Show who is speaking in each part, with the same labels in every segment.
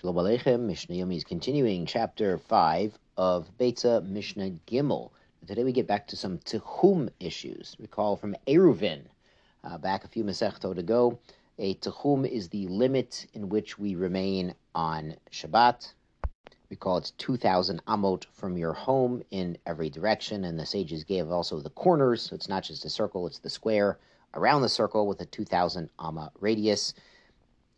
Speaker 1: Shalom Aleichem, Mishnah Yomi is continuing chapter 5 of Beitzah Mishnah Gimel. Today we get back to some Techum issues. Recall from Eruvin, uh, back a few Masechtot ago, a Techum is the limit in which we remain on Shabbat. We call it 2,000 amot from your home in every direction, and the sages gave also the corners, so it's not just a circle, it's the square around the circle with a 2,000 amma radius.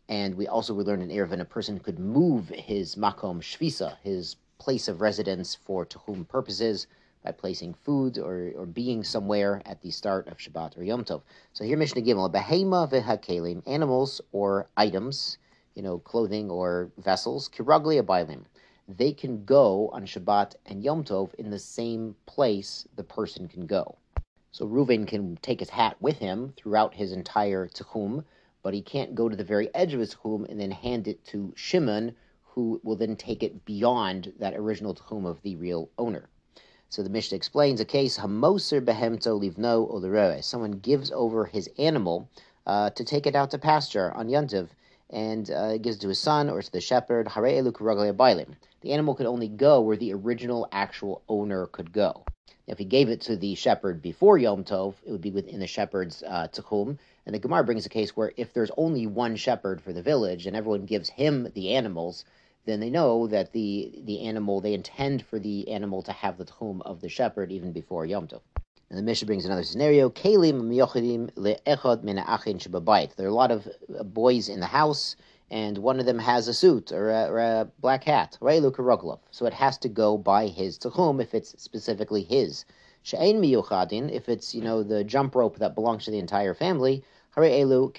Speaker 1: And we also we learned in Eruvin a person could move his makom shvisa, his place of residence for techum purposes, by placing food or, or being somewhere at the start of Shabbat or Yom Tov. So here Mishnah Gimel, behema v'hakelim, animals or items, you know, clothing or vessels, kiragli abaylim. They can go on Shabbat and Yom Tov in the same place the person can go. So Reuven can take his hat with him throughout his entire techum, but he can't go to the very edge of his techum and then hand it to Shimon, who will then take it beyond that original techum of the real owner. So the Mishnah explains a case hamoser behemto livno oleroe. Someone gives over his animal uh, to take it out to pasture on Yontiv and uh, gives it to his son or to the shepherd. The animal could only go where the original actual owner could go. If he gave it to the shepherd before Yom Tov, it would be within the shepherd's uh. And the Gemara brings a case where if there's only one shepherd for the village and everyone gives him the animals, then they know that the the animal they intend for the animal to have the techum of the shepherd even before Yom Tov. And the Mishnah brings another scenario: Kalim miyochidim leechad min achin. There are a lot of uh, boys in the house and one of them has a suit or a, or a black hat, so it has to go by his techum if it's specifically his. If it's you know the jump rope that belongs to the entire family, elu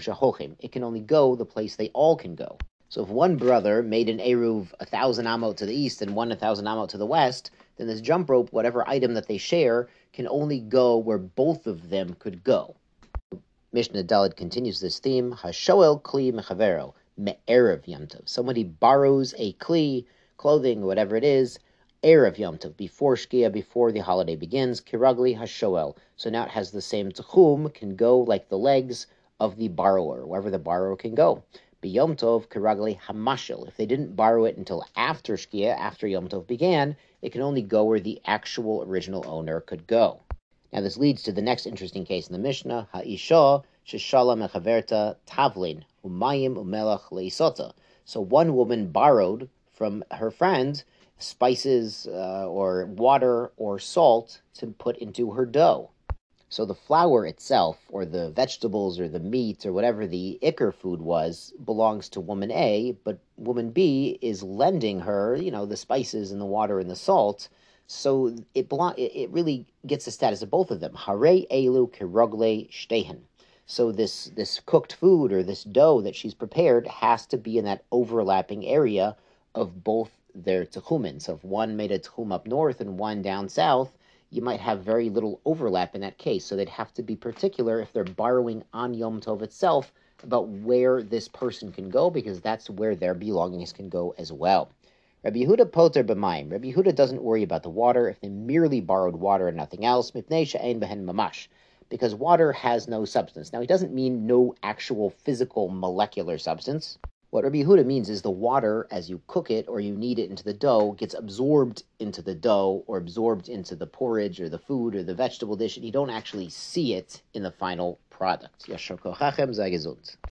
Speaker 1: shahochim. It can only go the place they all can go. So if one brother made an eruv a thousand amot to the east and one a thousand amot to the west, then this jump rope, whatever item that they share, can only go where both of them could go. Mishnah Dalet continues this theme. Hashoel kli mechavero me'erev yomtov. Somebody borrows a kli, clothing, whatever it is, erev yomtov, before shkia, before the holiday begins. Kiragli hashoel. So now it has the same techum, can go like the legs of the borrower, wherever the borrower can go. Yom Tov kiragli hamashil. If they didn't borrow it until after shkia, after Yom Tov began, it can only go where the actual original owner could go. Now, this leads to the next interesting case in the Mishnah, Ha'isha sheshala mechaverta tavlin umayim umelach leisota. So one woman borrowed from her friend spices uh, or water or salt to put into her dough. So the flour itself, or the vegetables, or the meat, or whatever the ikar food was, belongs to woman A, but woman B is lending her, you know, the spices and the water and the salt so it belong, it really gets the status of both of them. Hare elu kirogle shtehen. So this this cooked food or this dough that she's prepared has to be in that overlapping area of both their techumin. So if one made a techum up north and one down south, you might have very little overlap in that case. So they'd have to be particular if they're borrowing on Yom Tov itself about where this person can go because that's where their belongings can go as well. Rabbi Yehuda poter b'mayim. Rabbi Yehuda doesn't worry about the water if they merely borrowed water and nothing else. Mipnei she'ein behen mamash. Because water has no substance. Now, he doesn't mean no actual physical molecular substance. What Rabbi Yehuda means is the water, as you cook it or you knead it into the dough, gets absorbed into the dough or absorbed into the porridge or the food or the vegetable dish, and you don't actually see it in the final product.